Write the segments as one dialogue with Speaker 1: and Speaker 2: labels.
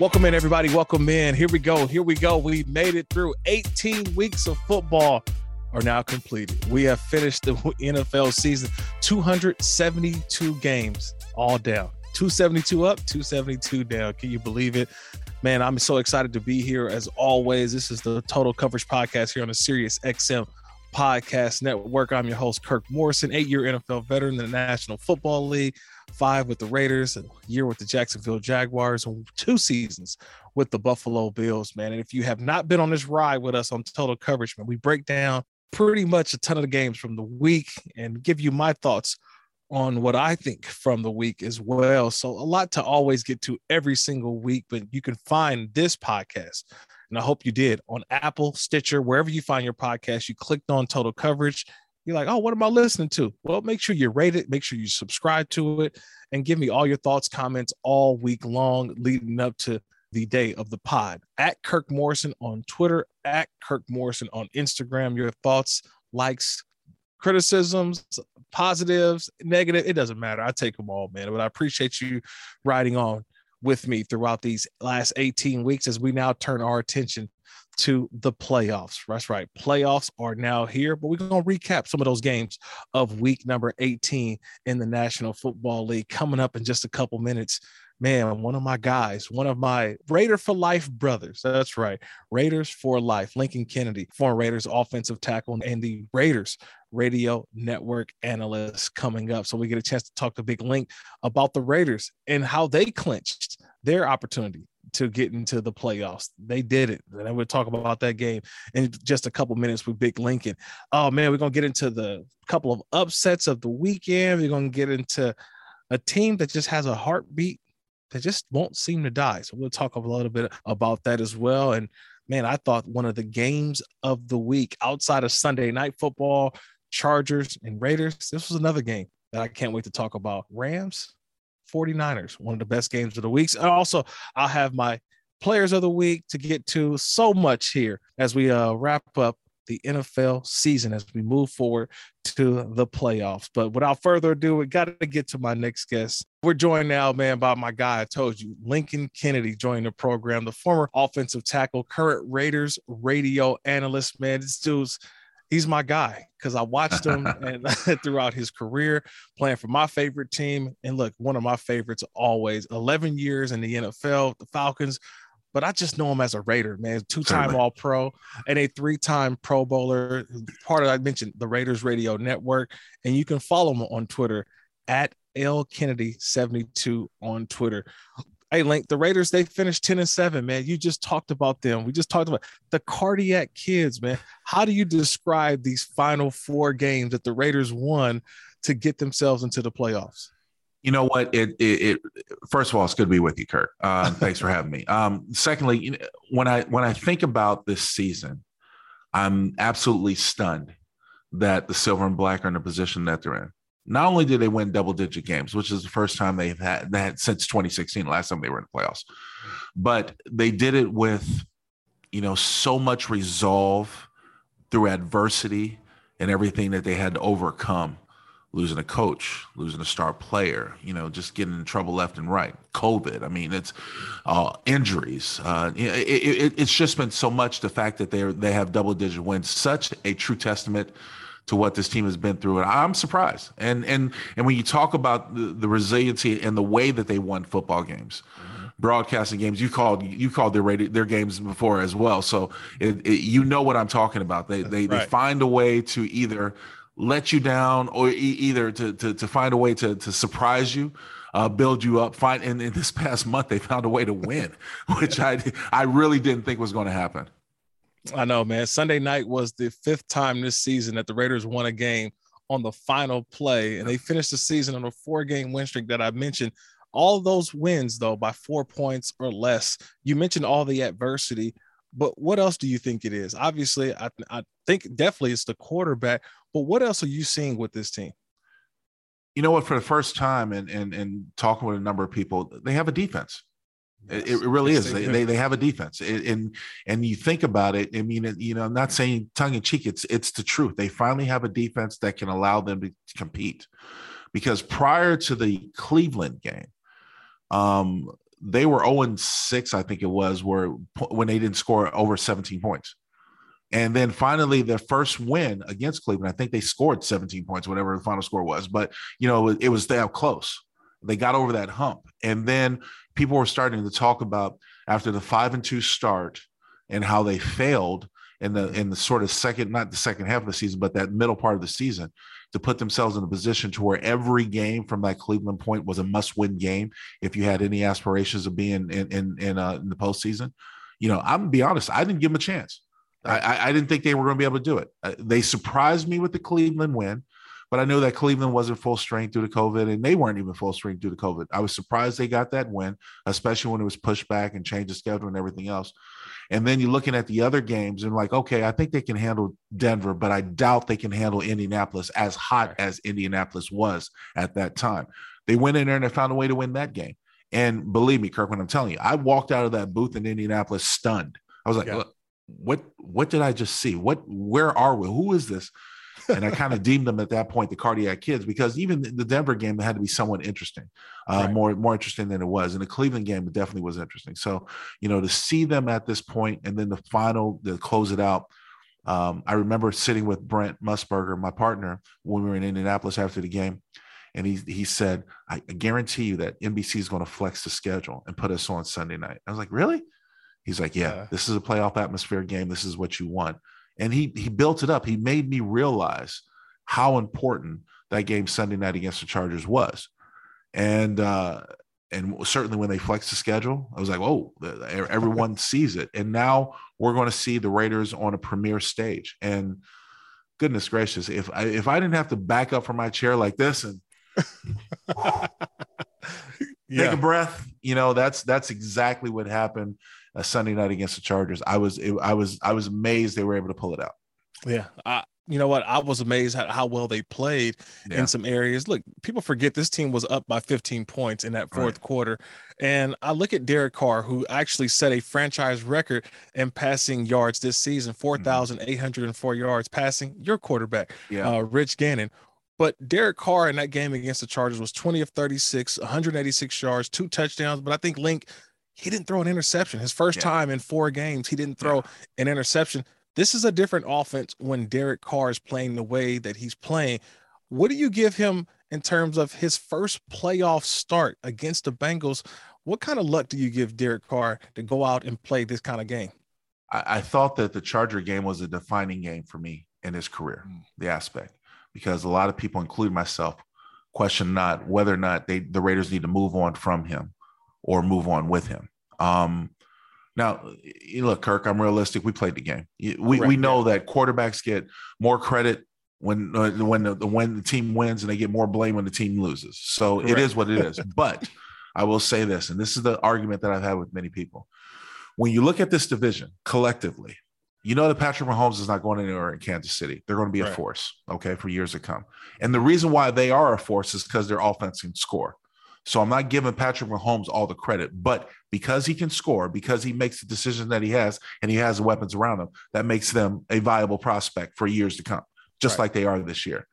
Speaker 1: Welcome in, everybody. Welcome in. Here we go. Here we go. We made it through 18 weeks of football are now completed. We have finished the NFL season 272 games all down. 272 up, 272 down. Can you believe it? Man, I'm so excited to be here as always. This is the Total Coverage Podcast here on the Sirius XM Podcast Network. I'm your host, Kirk Morrison, eight year NFL veteran in the National Football League five with the Raiders, a year with the Jacksonville Jaguars, and two seasons with the Buffalo Bills, man. And if you have not been on this ride with us on Total Coverage, man, we break down pretty much a ton of the games from the week and give you my thoughts on what I think from the week as well. So a lot to always get to every single week, but you can find this podcast. And I hope you did on Apple, Stitcher, wherever you find your podcast. You clicked on total coverage you're like, oh, what am I listening to? Well, make sure you rate it, make sure you subscribe to it, and give me all your thoughts, comments all week long leading up to the day of the pod. At Kirk Morrison on Twitter, at Kirk Morrison on Instagram. Your thoughts, likes, criticisms, positives, negative, it doesn't matter. I take them all, man. But I appreciate you riding on with me throughout these last 18 weeks as we now turn our attention to the playoffs. That's right. Playoffs are now here, but we're going to recap some of those games of week number 18 in the National Football League coming up in just a couple minutes. Man, one of my guys, one of my Raider for Life brothers. That's right. Raiders for Life. Lincoln Kennedy, former Raiders offensive tackle, and the Raiders radio network analyst coming up. So we get a chance to talk to Big Link about the Raiders and how they clinched their opportunity to get into the playoffs. They did it. And would talk about that game in just a couple minutes with Big Lincoln. Oh man, we're gonna get into the couple of upsets of the weekend. We're gonna get into a team that just has a heartbeat that just won't seem to die. So we'll talk a little bit about that as well. And man, I thought one of the games of the week outside of Sunday night football, Chargers and Raiders, this was another game that I can't wait to talk about. Rams 49ers, one of the best games of the weeks. And also, I'll have my players of the week to get to so much here as we uh, wrap up the NFL season as we move forward to the playoffs. But without further ado, we got to get to my next guest. We're joined now, man, by my guy. I told you, Lincoln Kennedy joined the program, the former offensive tackle, current Raiders radio analyst. Man, this dude's he's my guy because I watched him and throughout his career playing for my favorite team. And look, one of my favorites always 11 years in the NFL, the Falcons. But I just know him as a Raider, man. Two-time All Pro and a three-time Pro Bowler. Part of I mentioned the Raiders Radio Network, and you can follow him on Twitter at L Kennedy 72 on Twitter. Hey, Link, the Raiders, they finished 10 and 7, man. You just talked about them. We just talked about the cardiac kids, man. How do you describe these final four games that the Raiders won to get themselves into the playoffs?
Speaker 2: You know what? It, it, it first of all, it's good to be with you, Kurt. Uh, thanks for having me. Um, secondly, you know, when I when I think about this season, I'm absolutely stunned that the silver and black are in the position that they're in. Not only did they win double digit games, which is the first time they've had that since 2016, last time they were in the playoffs, but they did it with, you know, so much resolve through adversity and everything that they had to overcome losing a coach, losing a star player, you know, just getting in trouble left and right. COVID. I mean, it's uh, injuries. Uh, it, it, it's just been so much. The fact that they they have double digit wins, such a true testament to what this team has been through. And I'm surprised. And and and when you talk about the, the resiliency and the way that they won football games, mm-hmm. broadcasting games, you called you called their radio, their games before as well. So it, it, you know what I'm talking about. They they, right. they find a way to either let you down or e- either to, to to find a way to to surprise you. Uh, build you up. Find and in this past month they found a way to win, which I I really didn't think was going to happen.
Speaker 1: I know, man. Sunday night was the fifth time this season that the Raiders won a game on the final play, and they finished the season on a four-game win streak that I mentioned. All those wins, though, by four points or less. You mentioned all the adversity, but what else do you think it is? Obviously, I, I think definitely it's the quarterback. But what else are you seeing with this team?
Speaker 2: You know what? For the first time, and and and talking with a number of people, they have a defense. It, it, really is. They, they, they have a defense, and and you think about it. I mean, you know, I'm not saying tongue in cheek. It's it's the truth. They finally have a defense that can allow them to compete. Because prior to the Cleveland game, um, they were 0 6, I think it was, where when they didn't score over 17 points. And then finally, their first win against Cleveland, I think they scored 17 points, whatever the final score was. But you know, it was that close. They got over that hump, and then people were starting to talk about after the five and two start and how they failed in the in the sort of second, not the second half of the season, but that middle part of the season to put themselves in a position to where every game from that Cleveland point was a must-win game if you had any aspirations of being in in in, uh, in the postseason. You know, I'm gonna be honest, I didn't give them a chance. I, I didn't think they were going to be able to do it. Uh, they surprised me with the Cleveland win, but I knew that Cleveland wasn't full strength due to COVID, and they weren't even full strength due to COVID. I was surprised they got that win, especially when it was pushed back and changed the schedule and everything else. And then you're looking at the other games and like, okay, I think they can handle Denver, but I doubt they can handle Indianapolis as hot as Indianapolis was at that time. They went in there and they found a way to win that game. And believe me, Kirk, when I'm telling you, I walked out of that booth in Indianapolis stunned. I was like, yeah. what what did I just see? What where are we? Who is this? And I kind of deemed them at that point the cardiac kids because even the Denver game it had to be somewhat interesting, uh, right. more more interesting than it was. And the Cleveland game it definitely was interesting. So you know to see them at this point and then the final to close it out. Um, I remember sitting with Brent Musburger, my partner, when we were in Indianapolis after the game, and he he said, "I guarantee you that NBC is going to flex the schedule and put us on Sunday night." I was like, "Really?" He's like, "Yeah, yeah. this is a playoff atmosphere game. This is what you want." And he he built it up. He made me realize how important that game Sunday night against the Chargers was, and uh, and certainly when they flexed the schedule, I was like, "Oh, everyone sees it." And now we're going to see the Raiders on a premier stage. And goodness gracious, if I, if I didn't have to back up from my chair like this and yeah. take a breath, you know, that's that's exactly what happened a Sunday night against the Chargers. I was it, I was I was amazed they were able to pull it out.
Speaker 1: Yeah, I, you know what? I was amazed at how well they played yeah. in some areas. Look, people forget this team was up by 15 points in that fourth right. quarter. And I look at Derek Carr, who actually set a franchise record in passing yards this season 4,804 mm-hmm. yards passing. Your quarterback, yeah. uh, Rich Gannon. But Derek Carr in that game against the Chargers was 20 of 36, 186 yards, two touchdowns. But I think Link he didn't throw an interception. His first yeah. time in four games, he didn't throw yeah. an interception. This is a different offense when Derek Carr is playing the way that he's playing. What do you give him in terms of his first playoff start against the Bengals? What kind of luck do you give Derek Carr to go out and play this kind of game?
Speaker 2: I, I thought that the Charger game was a defining game for me in his career, mm. the aspect, because a lot of people, including myself, question not whether or not they the Raiders need to move on from him or move on with him. Um, now, look, Kirk, I'm realistic. We played the game. We right, we know that quarterbacks get more credit when uh, when the when the team wins, and they get more blame when the team loses. So Correct. it is what it is. but I will say this, and this is the argument that I've had with many people. When you look at this division collectively, you know that Patrick Mahomes is not going anywhere in Kansas City. They're going to be a force, okay, for years to come. And the reason why they are a force is because their offense can score. So I'm not giving Patrick Mahomes all the credit, but because he can score, because he makes the decisions that he has, and he has the weapons around him, that makes them a viable prospect for years to come, just right. like they are this year.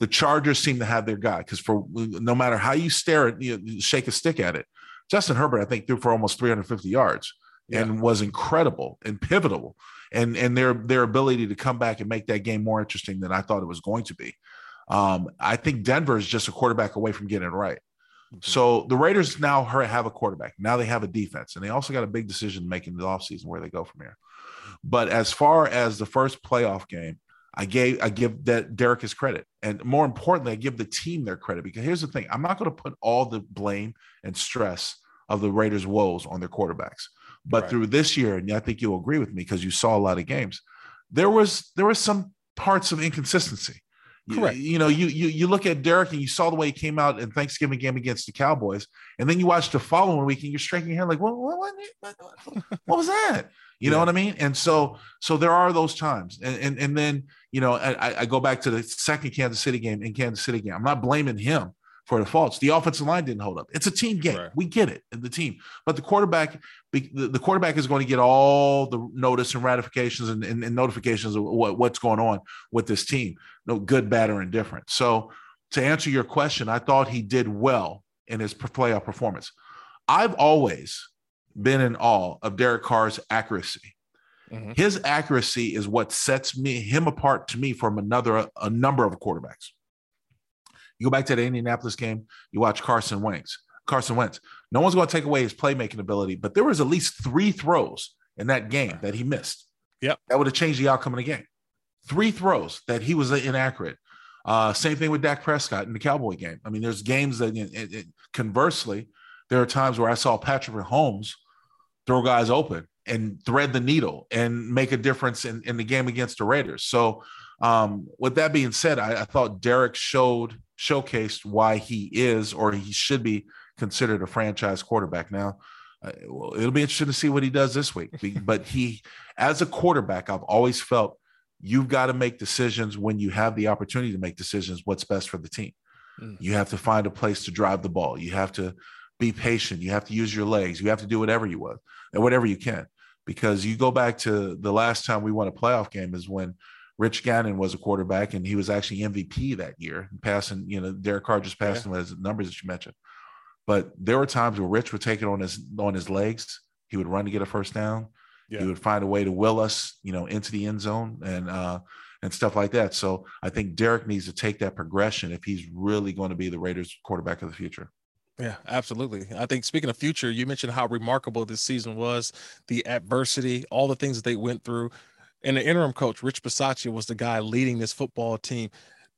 Speaker 2: The Chargers seem to have their guy because for no matter how you stare at, you know, shake a stick at it, Justin Herbert, I think, threw for almost 350 yards yeah. and was incredible and pivotal. And and their their ability to come back and make that game more interesting than I thought it was going to be. Um, I think Denver is just a quarterback away from getting it right. Mm-hmm. So the Raiders now have a quarterback. Now they have a defense, and they also got a big decision making the offseason where they go from here. But as far as the first playoff game, I gave I give that Derek his credit, and more importantly, I give the team their credit because here's the thing: I'm not going to put all the blame and stress of the Raiders' woes on their quarterbacks. But right. through this year, and I think you'll agree with me because you saw a lot of games, there was there was some parts of inconsistency. Correct. You, you, know, you, you you look at Derek and you saw the way he came out in Thanksgiving game against the Cowboys, and then you watch the following week and you're striking your head like, what, what, what, what was that? You yeah. know what I mean? And so, so there are those times, and and, and then you know, I, I go back to the second Kansas City game in Kansas City game. I'm not blaming him for the faults. The offensive line didn't hold up. It's a team game. Right. We get it in the team, but the quarterback, the, quarterback is going to get all the notice and ratifications and, and, and notifications of what, what's going on with this team. No good, bad, or indifferent. So to answer your question, I thought he did well in his playoff performance. I've always been in awe of Derek Carr's accuracy. Mm-hmm. His accuracy is what sets me him apart to me from another a number of quarterbacks. You go back to the Indianapolis game, you watch Carson Wentz. Carson Wentz. No one's going to take away his playmaking ability, but there was at least three throws in that game that he missed.
Speaker 1: Yep.
Speaker 2: That would have changed the outcome of the game. Three throws that he was inaccurate. Uh, same thing with Dak Prescott in the Cowboy game. I mean, there's games that, it, it, conversely, there are times where I saw Patrick Mahomes throw guys open and thread the needle and make a difference in, in the game against the Raiders. So, um, with that being said, I, I thought Derek showed showcased why he is or he should be considered a franchise quarterback. Now, uh, well, it'll be interesting to see what he does this week. but he, as a quarterback, I've always felt you've got to make decisions when you have the opportunity to make decisions. What's best for the team? Mm. You have to find a place to drive the ball. You have to be patient. You have to use your legs. You have to do whatever you want and whatever you can. Because you go back to the last time we won a playoff game is when Rich Gannon was a quarterback and he was actually MVP that year, passing, you know, Derek Carr just passed yeah. him as numbers that you mentioned. But there were times where Rich would take it on his on his legs. He would run to get a first down. Yeah. He would find a way to will us, you know, into the end zone and uh and stuff like that. So I think Derek needs to take that progression if he's really going to be the Raiders quarterback of the future.
Speaker 1: Yeah, absolutely. I think speaking of future, you mentioned how remarkable this season was, the adversity, all the things that they went through. And the interim coach, Rich Bisaccia, was the guy leading this football team.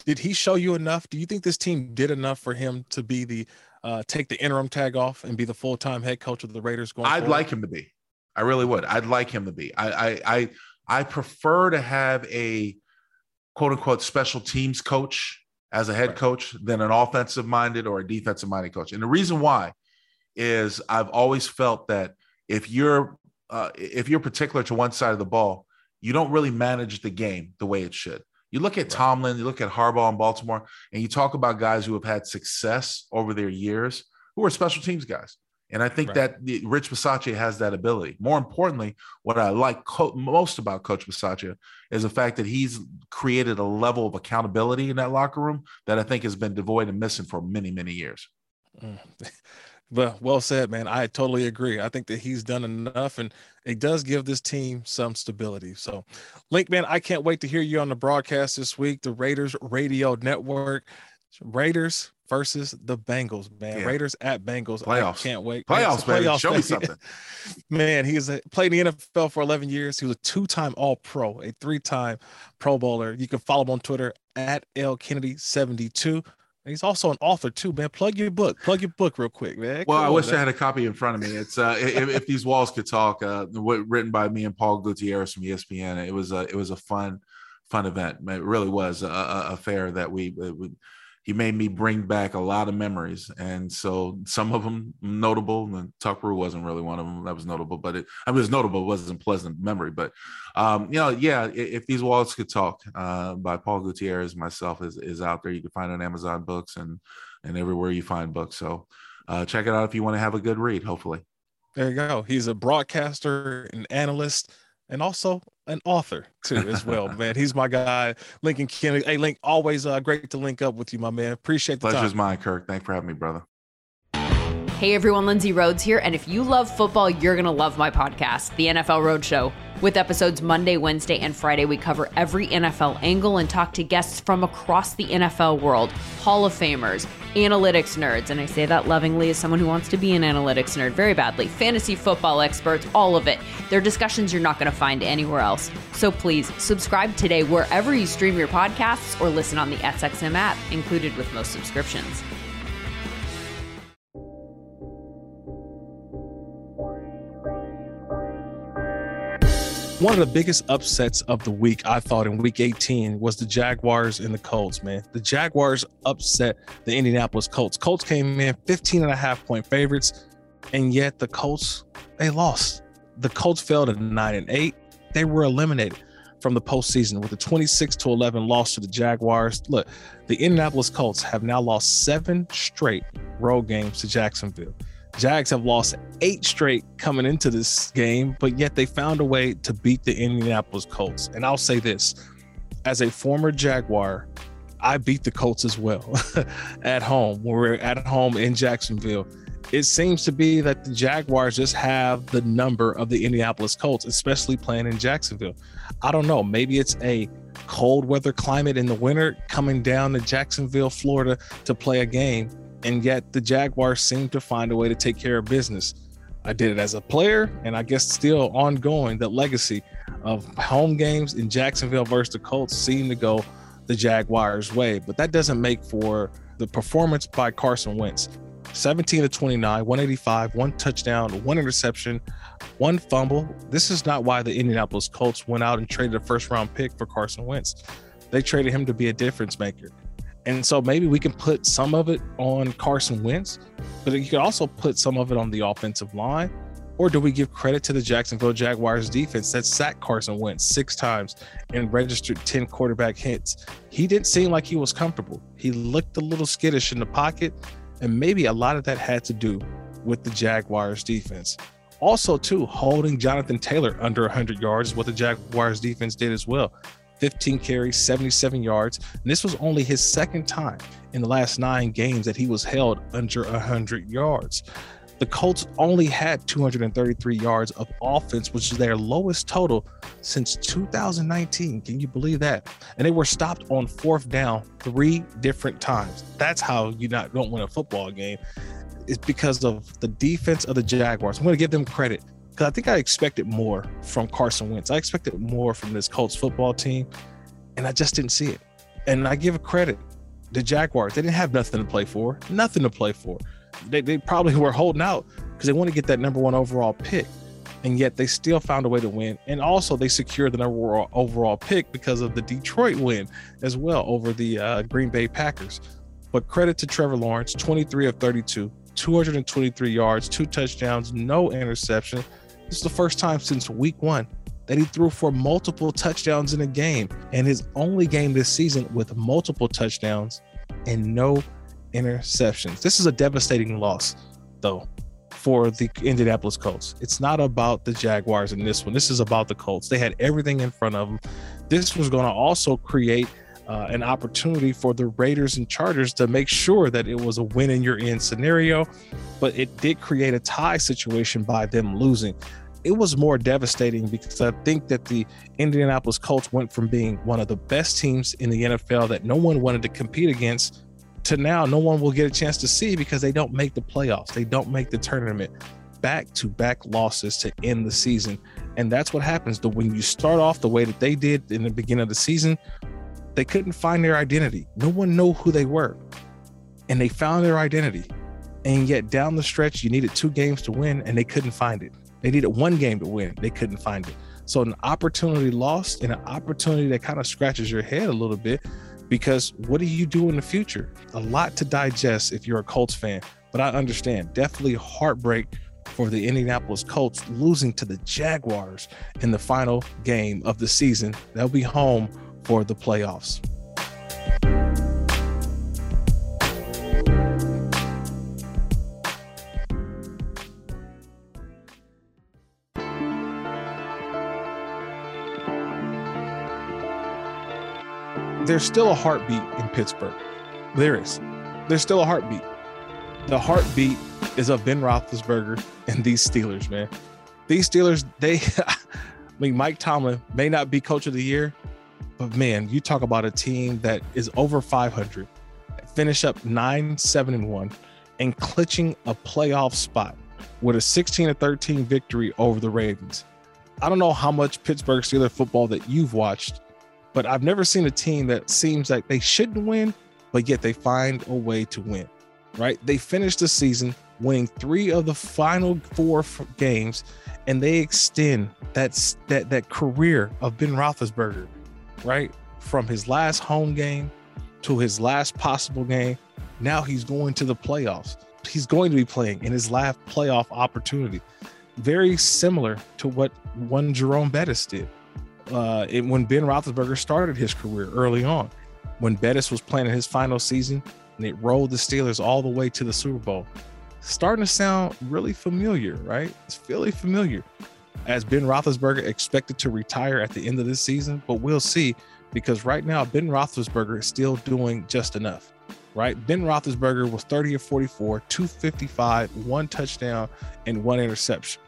Speaker 1: Did he show you enough? Do you think this team did enough for him to be the uh, take the interim tag off and be the full time head coach of the Raiders going?
Speaker 2: I'd
Speaker 1: forward?
Speaker 2: like him to be. I really would. I'd like him to be. I I I, I prefer to have a quote unquote special teams coach as a head coach than an offensive minded or a defensive minded coach. And the reason why is I've always felt that if you're uh, if you're particular to one side of the ball, you don't really manage the game the way it should. You look at right. Tomlin, you look at Harbaugh in Baltimore, and you talk about guys who have had success over their years who are special teams guys. And I think right. that the, Rich Bisaccia has that ability. More importantly, what I like co- most about Coach Bisaccia is the fact that he's created a level of accountability in that locker room that I think has been devoid and missing for many, many years.
Speaker 1: Mm. Well, well said, man. I totally agree. I think that he's done enough, and it does give this team some stability. So, Link, man, I can't wait to hear you on the broadcast this week. The Raiders Radio Network, Raiders versus the Bengals, man. Yeah. Raiders at Bengals.
Speaker 2: Playoffs.
Speaker 1: I can't wait.
Speaker 2: Playoffs, man. Playoffs, Show me something.
Speaker 1: man, he's a, played in the NFL for 11 years. He was a two-time All-Pro, a three-time Pro Bowler. You can follow him on Twitter at L Kennedy 72. He's also an author too, man. Plug your book. Plug your book real quick, man.
Speaker 2: Well, Come I wish. I had a copy in front of me. It's uh, if, if, these walls could talk, uh, written by me and Paul Gutierrez from ESPN. It was a it was a fun fun event. It really was a, a fair that we, we he made me bring back a lot of memories, and so some of them notable. And Tucker wasn't really one of them that was notable, but it I mean, it was notable. It wasn't pleasant memory, but um, you know, yeah. If these walls could talk, uh, by Paul Gutierrez, myself is is out there. You can find it on Amazon Books and and everywhere you find books. So uh, check it out if you want to have a good read. Hopefully.
Speaker 1: There you go. He's a broadcaster, an analyst, and also an author too as well, man. He's my guy, Lincoln Kennedy. Hey, Link, always uh, great to link up with you, my man. Appreciate the
Speaker 2: Pleasure's
Speaker 1: time.
Speaker 2: mine, Kirk. Thanks for having me, brother.
Speaker 3: Hey everyone, Lindsay Rhodes here, and if you love football, you're gonna love my podcast, The NFL Roadshow. With episodes Monday, Wednesday, and Friday, we cover every NFL angle and talk to guests from across the NFL world, Hall of Famers, analytics nerds, and I say that lovingly as someone who wants to be an analytics nerd very badly, fantasy football experts, all of it. They're discussions you're not gonna find anywhere else. So please subscribe today wherever you stream your podcasts or listen on the SXM app, included with most subscriptions.
Speaker 1: One of the biggest upsets of the week, I thought, in week 18 was the Jaguars and the Colts, man. The Jaguars upset the Indianapolis Colts. Colts came in 15 and a half point favorites, and yet the Colts, they lost. The Colts fell to 9 and 8. They were eliminated from the postseason with a 26 to 11 loss to the Jaguars. Look, the Indianapolis Colts have now lost seven straight road games to Jacksonville. Jags have lost eight straight coming into this game, but yet they found a way to beat the Indianapolis Colts. And I'll say this as a former Jaguar, I beat the Colts as well at home. When we are at home in Jacksonville, it seems to be that the Jaguars just have the number of the Indianapolis Colts, especially playing in Jacksonville. I don't know. Maybe it's a cold weather climate in the winter coming down to Jacksonville, Florida to play a game. And yet the Jaguars seem to find a way to take care of business. I did it as a player, and I guess still ongoing. The legacy of home games in Jacksonville versus the Colts seem to go the Jaguars' way, but that doesn't make for the performance by Carson Wentz. 17 to 29, 185, one touchdown, one interception, one fumble. This is not why the Indianapolis Colts went out and traded a first round pick for Carson Wentz. They traded him to be a difference maker. And so maybe we can put some of it on Carson Wentz, but you could also put some of it on the offensive line. Or do we give credit to the Jacksonville Jaguars defense that sacked Carson Wentz six times and registered 10 quarterback hits? He didn't seem like he was comfortable. He looked a little skittish in the pocket, and maybe a lot of that had to do with the Jaguars defense. Also, too, holding Jonathan Taylor under 100 yards is what the Jaguars defense did as well. 15 carries, 77 yards. And this was only his second time in the last nine games that he was held under 100 yards. The Colts only had 233 yards of offense, which is their lowest total since 2019. Can you believe that? And they were stopped on fourth down three different times. That's how you not don't win a football game. It's because of the defense of the Jaguars. I'm going to give them credit because I think I expected more from Carson Wentz. I expected more from this Colts football team, and I just didn't see it. And I give credit. The Jaguars, they didn't have nothing to play for, nothing to play for they, they probably were holding out because they want to get that number one overall pick. And yet they still found a way to win. And also they secured the number one overall pick because of the Detroit win as well over the uh, Green Bay Packers. But credit to Trevor Lawrence, 23 of 32, 223 yards, two touchdowns, no interception. This is the first time since week one that he threw for multiple touchdowns in a game and his only game this season with multiple touchdowns and no interceptions. This is a devastating loss, though, for the Indianapolis Colts. It's not about the Jaguars in this one. This is about the Colts. They had everything in front of them. This was going to also create uh, an opportunity for the Raiders and Chargers to make sure that it was a win in your end scenario, but it did create a tie situation by them losing. It was more devastating because I think that the Indianapolis Colts went from being one of the best teams in the NFL that no one wanted to compete against to now no one will get a chance to see because they don't make the playoffs. They don't make the tournament. Back to back losses to end the season. And that's what happens. When you start off the way that they did in the beginning of the season, they couldn't find their identity. No one knew who they were. And they found their identity. And yet down the stretch, you needed two games to win and they couldn't find it. They needed one game to win. They couldn't find it. So an opportunity lost and an opportunity that kind of scratches your head a little bit because what do you do in the future? A lot to digest if you're a Colts fan, but I understand. Definitely heartbreak for the Indianapolis Colts losing to the Jaguars in the final game of the season. They'll be home for the playoffs. There's still a heartbeat in Pittsburgh. There is. There's still a heartbeat. The heartbeat is of Ben Roethlisberger and these Steelers, man. These Steelers, they, I mean, Mike Tomlin may not be coach of the year, but man, you talk about a team that is over 500, finish up 9 7 and 1, and clinching a playoff spot with a 16 to 13 victory over the Ravens. I don't know how much Pittsburgh Steelers football that you've watched, but I've never seen a team that seems like they shouldn't win, but yet they find a way to win, right? They finished the season winning three of the final four games, and they extend that, that, that career of Ben Roethlisberger, right? From his last home game to his last possible game. Now he's going to the playoffs. He's going to be playing in his last playoff opportunity. Very similar to what one Jerome Bettis did uh, it, when Ben Roethlisberger started his career early on, when Bettis was playing in his final season and it rolled the Steelers all the way to the Super Bowl. Starting to sound really familiar, right? It's really familiar. As Ben Roethlisberger expected to retire at the end of this season, but we'll see because right now Ben Roethlisberger is still doing just enough. right? Ben Roethlisberger was 30 of 44, 255, one touchdown, and one interception.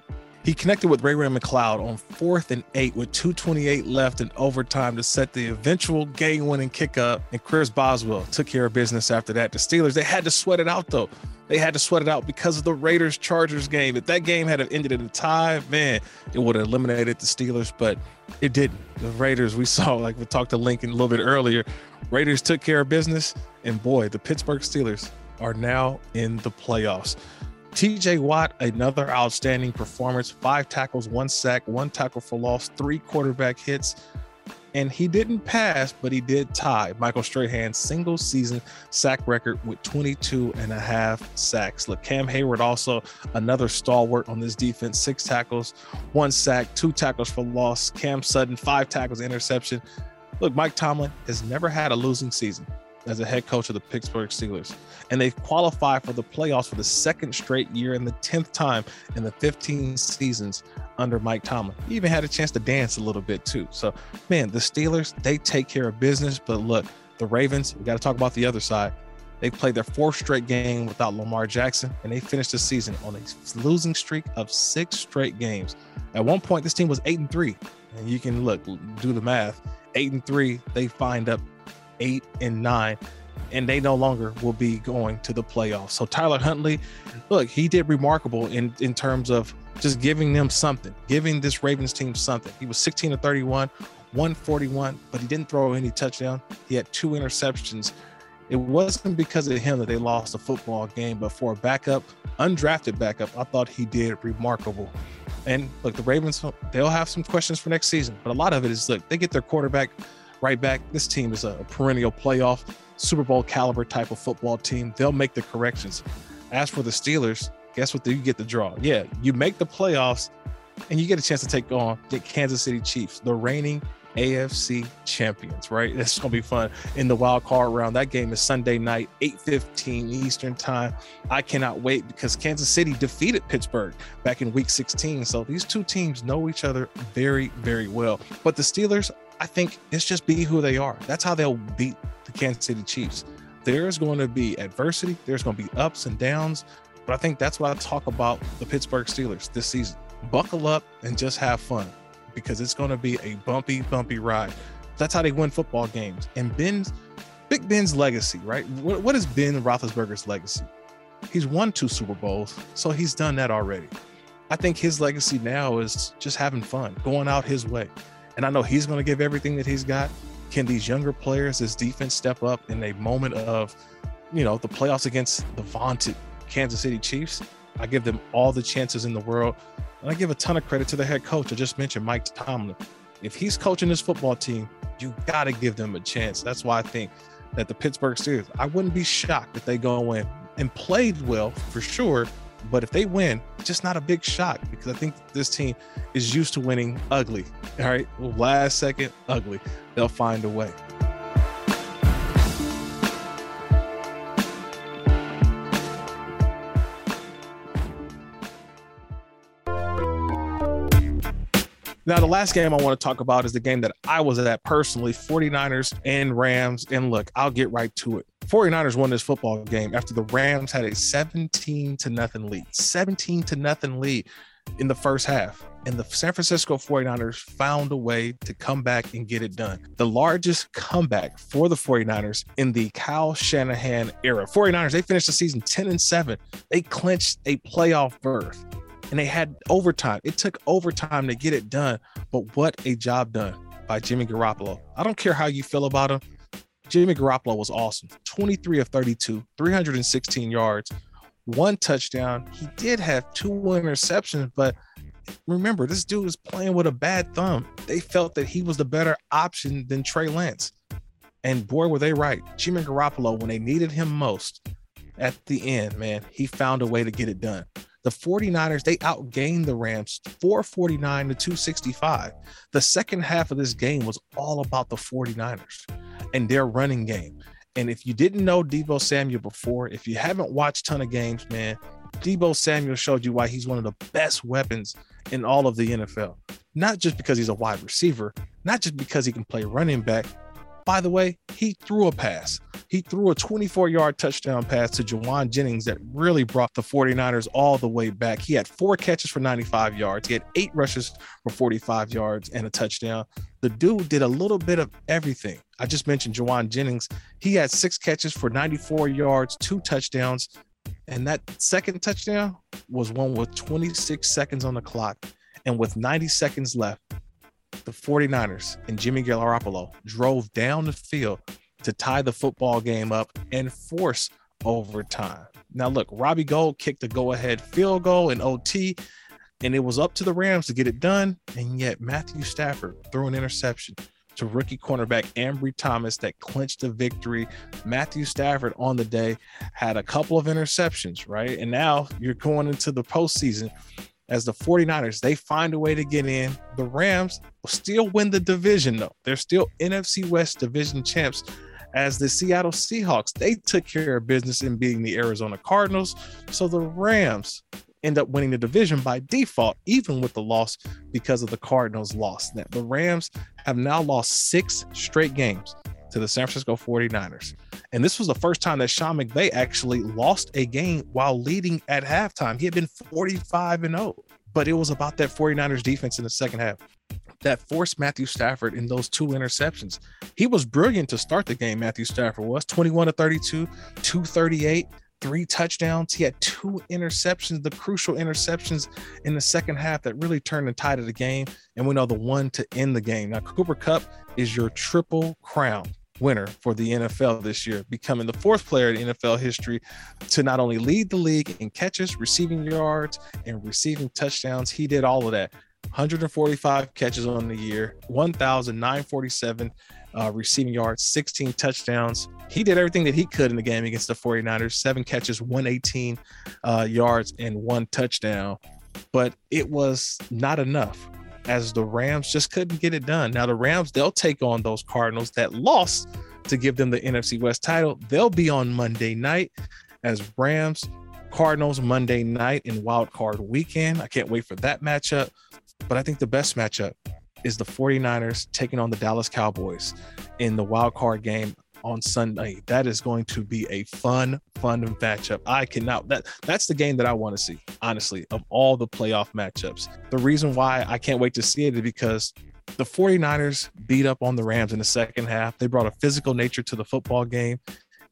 Speaker 1: He connected with Ray Ray McCloud on fourth and eight with 228 left in overtime to set the eventual game winning kick up. And Chris Boswell took care of business after that. The Steelers, they had to sweat it out though. They had to sweat it out because of the Raiders Chargers game. If that game had ended in a tie, man, it would have eliminated the Steelers, but it didn't. The Raiders, we saw, like we talked to Lincoln a little bit earlier, Raiders took care of business. And boy, the Pittsburgh Steelers are now in the playoffs. TJ Watt, another outstanding performance five tackles, one sack, one tackle for loss, three quarterback hits. And he didn't pass, but he did tie Michael Strahan's single season sack record with 22 and a half sacks. Look, Cam Heyward also another stalwart on this defense, six tackles, one sack, two tackles for loss. Cam Sutton, five tackles, interception. Look, Mike Tomlin has never had a losing season as a head coach of the Pittsburgh Steelers. And they qualify for the playoffs for the second straight year and the 10th time in the 15 seasons under Mike Tomlin. He even had a chance to dance a little bit too. So, man, the Steelers, they take care of business. But look, the Ravens, we got to talk about the other side. They played their fourth straight game without Lamar Jackson, and they finished the season on a losing streak of six straight games. At one point, this team was eight and three, and you can look do the math. Eight and three, they find up eight and nine, and they no longer will be going to the playoffs. So Tyler Huntley, look, he did remarkable in in terms of just giving them something, giving this Ravens team something. He was 16 to 31, 141, but he didn't throw any touchdown. He had two interceptions. It wasn't because of him that they lost a football game, but for a backup, undrafted backup, I thought he did remarkable. And look, the Ravens, they'll have some questions for next season, but a lot of it is look, they get their quarterback right back. This team is a perennial playoff, Super Bowl caliber type of football team. They'll make the corrections. As for the Steelers, guess what? You get the draw. Yeah, you make the playoffs and you get a chance to take on the Kansas City Chiefs, the reigning AFC champions, right? It's gonna be fun in the wild card round. That game is Sunday night, 8:15 Eastern time. I cannot wait because Kansas City defeated Pittsburgh back in week 16. So these two teams know each other very, very well. But the Steelers, I think it's just be who they are. That's how they'll beat the Kansas City Chiefs. There's going to be adversity, there's going to be ups and downs, but I think that's what I talk about the Pittsburgh Steelers this season. Buckle up and just have fun because it's going to be a bumpy, bumpy ride. That's how they win football games. And Ben's Big Ben's legacy, right? What, what is Ben Roethlisberger's legacy? He's won two Super Bowls, so he's done that already. I think his legacy now is just having fun, going out his way. And I know he's going to give everything that he's got. Can these younger players, this defense step up in a moment of, you know, the playoffs against the vaunted Kansas City Chiefs? I give them all the chances in the world. And I give a ton of credit to the head coach. I just mentioned Mike Tomlin. If he's coaching this football team, you got to give them a chance. That's why I think that the Pittsburgh Steelers, I wouldn't be shocked if they go in and played well for sure, but if they win, just not a big shock because I think this team is used to winning ugly. All right. Last second, ugly. They'll find a way. Now, the last game I want to talk about is the game that I was at personally 49ers and Rams. And look, I'll get right to it. 49ers won this football game after the Rams had a 17 to nothing lead. 17 to nothing lead in the first half. And the San Francisco 49ers found a way to come back and get it done. The largest comeback for the 49ers in the Kyle Shanahan era. 49ers, they finished the season 10 and 7. They clinched a playoff berth and they had overtime. It took overtime to get it done, but what a job done by Jimmy Garoppolo. I don't care how you feel about him. Jimmy Garoppolo was awesome. 23 of 32, 316 yards, one touchdown. He did have two interceptions, but remember, this dude was playing with a bad thumb. They felt that he was the better option than Trey Lance. And boy, were they right. Jimmy Garoppolo, when they needed him most at the end, man, he found a way to get it done. The 49ers, they outgained the Rams 449 to 265. The second half of this game was all about the 49ers and their running game. And if you didn't know Deebo Samuel before, if you haven't watched ton of games, man, Deebo Samuel showed you why he's one of the best weapons in all of the NFL. Not just because he's a wide receiver, not just because he can play running back, By the way, he threw a pass. He threw a 24 yard touchdown pass to Jauan Jennings that really brought the 49ers all the way back. He had four catches for 95 yards. He had eight rushes for 45 yards and a touchdown. The dude did a little bit of everything. I just mentioned Jauan Jennings. He had six catches for 94 yards, two touchdowns. And that second touchdown was one with 26 seconds on the clock. And with 90 seconds left, the 49ers and Jimmy Garoppolo drove down the field to tie the football game up and force overtime. Now, look, Robbie Gould kicked a go ahead field goal in OT, and it was up to the Rams to get it done. And yet, Matthew Stafford threw an interception to rookie cornerback Ambry Thomas that clinched the victory. Matthew Stafford on the day had a couple of interceptions, right? And now you're going into the postseason as the 49ers, they find a way to get in. The Rams will still win the division, though. They're still NFC West division champs as the Seattle Seahawks. They took care of business in beating the Arizona Cardinals. So the Rams end up winning the division by default, even with the loss because of the Cardinals' loss. The Rams have now lost six straight games to the San Francisco 49ers. And this was the first time that Sean McVay actually lost a game while leading at halftime. He had been 45 and 0, but it was about that 49ers defense in the second half that forced Matthew Stafford in those two interceptions. He was brilliant to start the game, Matthew Stafford was 21 to 32, 238, three touchdowns. He had two interceptions, the crucial interceptions in the second half that really turned the tide of the game. And we know the one to end the game. Now, Cooper Kupp is your triple crown winner for the NFL this year, becoming the fourth player in NFL history to not only lead the league in catches, receiving yards, and receiving touchdowns. He did all of that. 145 catches on the year, 1,947 uh, receiving yards, 16 touchdowns. He did everything that he could in the game against the 49ers seven catches, 118 uh, yards, and one touchdown. But it was not enough as the Rams just couldn't get it done. Now, the Rams, they'll take on those Cardinals that lost to give them the NFC West title. They'll be on Monday night as Rams, Cardinals Monday night in wild card weekend. I can't wait for that matchup. But I think the best matchup is the 49ers taking on the Dallas Cowboys in the wild card game on Sunday. That is going to be a fun, fun matchup. I cannot that that's the game that I want to see, honestly, of all the playoff matchups. The reason why I can't wait to see it is because the 49ers beat up on the Rams in the second half. They brought a physical nature to the football game.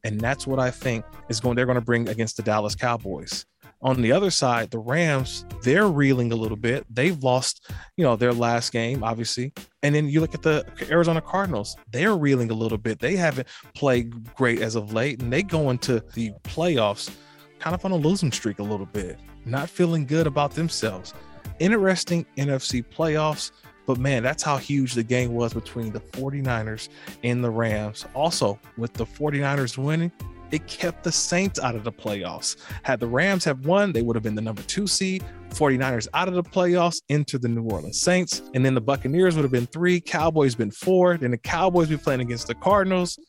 Speaker 1: And that's what I think is going they're going to bring against the Dallas Cowboys. On the other side, the Rams, they're reeling a little bit. They've lost, you know, their last game, obviously. And then you look at the Arizona Cardinals, they're reeling a little bit. They haven't played great as of late, and they go into the playoffs kind of on a losing streak a little bit, not feeling good about themselves. Interesting NFC playoffs. But man, that's how huge the game was between the 49ers and the Rams. Also, with the 49ers winning, it kept the Saints out of the playoffs. Had the Rams have won, they would have been the number two seed. 49ers out of the playoffs into the New Orleans Saints. And then the Buccaneers would have been three, Cowboys been four. Then the Cowboys be playing against the Cardinals.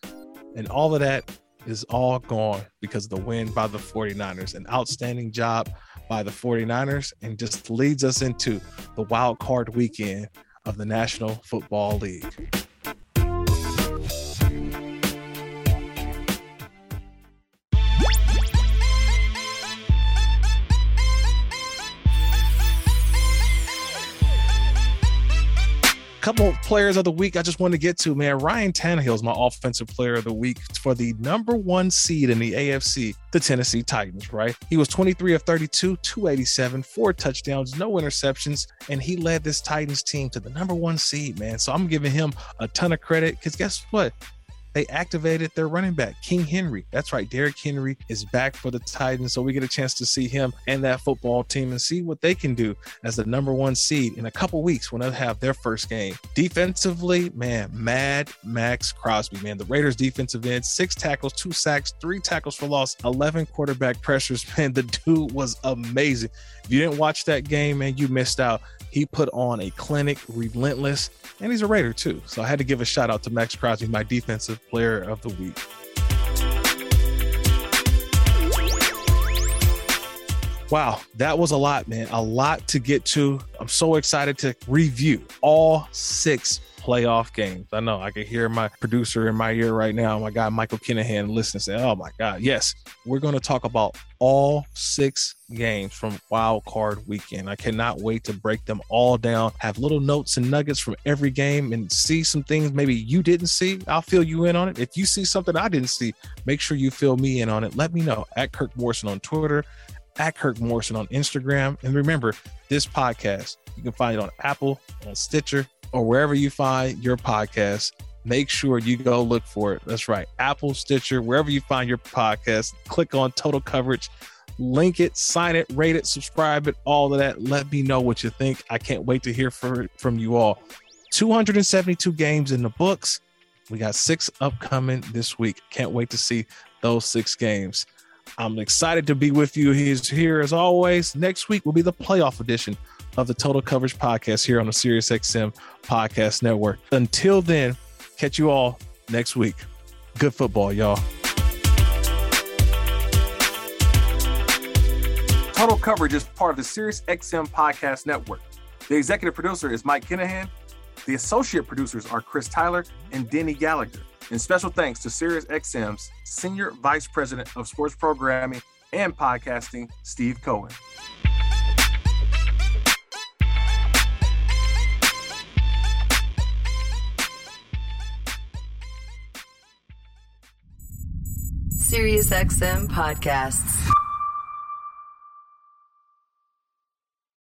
Speaker 1: And all of that is all gone because of the win by the 49ers. An outstanding job by the 49ers and just leads us into the wild card weekend of the National Football League. Couple players of the week I just want to get to, man. Ryan Tannehill is my offensive player of the week for the number one seed in the AFC, the Tennessee Titans, right? He was 23 of 32, 287, four touchdowns, no interceptions, and he led this Titans team to the number one seed, man. So I'm giving him a ton of credit because guess what? They activated their running back, King Henry. That's right, Derrick Henry is back for the Titans. So we get a chance to see him and that football team and see what they can do as the number one seed in a couple weeks when they have their first game. Defensively, man, Mad Maxx Crosby, man, the Raiders defensive end, six tackles, two sacks, three tackles for loss, 11 quarterback pressures. Man, the dude was amazing. If you didn't watch that game, man, you missed out. He put on a clinic, relentless, and he's a Raider too. So I had to give a shout out to Maxx Crosby, my defensive player of the week. Wow, that was a lot, man. A lot to get to. I'm so excited to review all six playoff games. I know I can hear my producer in my ear right now, my guy Michael Kinahan, listen and say, "Oh my God, yes, we're going to talk about all six games from Wild Card Weekend. I cannot wait to break them all down, have little notes and nuggets from every game, and see some things maybe you didn't see. I'll fill you in on it. If you see something I didn't see, make sure you fill me in on it. Let me know at Kirk Morrison on Twitter, at Kirk Morrison on Instagram, and remember this podcast. You can find it on Apple, on Stitcher, or wherever you find your podcast. Make sure you go look for it. That's right. Apple, Stitcher, wherever you find your podcast, click on total coverage, link it, sign it, rate it, subscribe it, all of that. Let me know what you think. I can't wait to hear from, from you all. 272 games in the books. We got six upcoming this week. Can't wait to see those six games. I'm excited to be with you. He's here as always. Next week will be the playoff edition of the Total Coverage Podcast here on the SiriusXM Podcast Network. Until then, catch you all next week. Good football, y'all. Total Coverage is part of the SiriusXM Podcast Network. The executive producer is Mike Kinahan. The associate producers are Chris Tyler and Denny Gallagher. And special thanks to SiriusXM's Senior Vice President of Sports Programming and Podcasting, Steve Cohen.
Speaker 4: SiriusXM podcasts.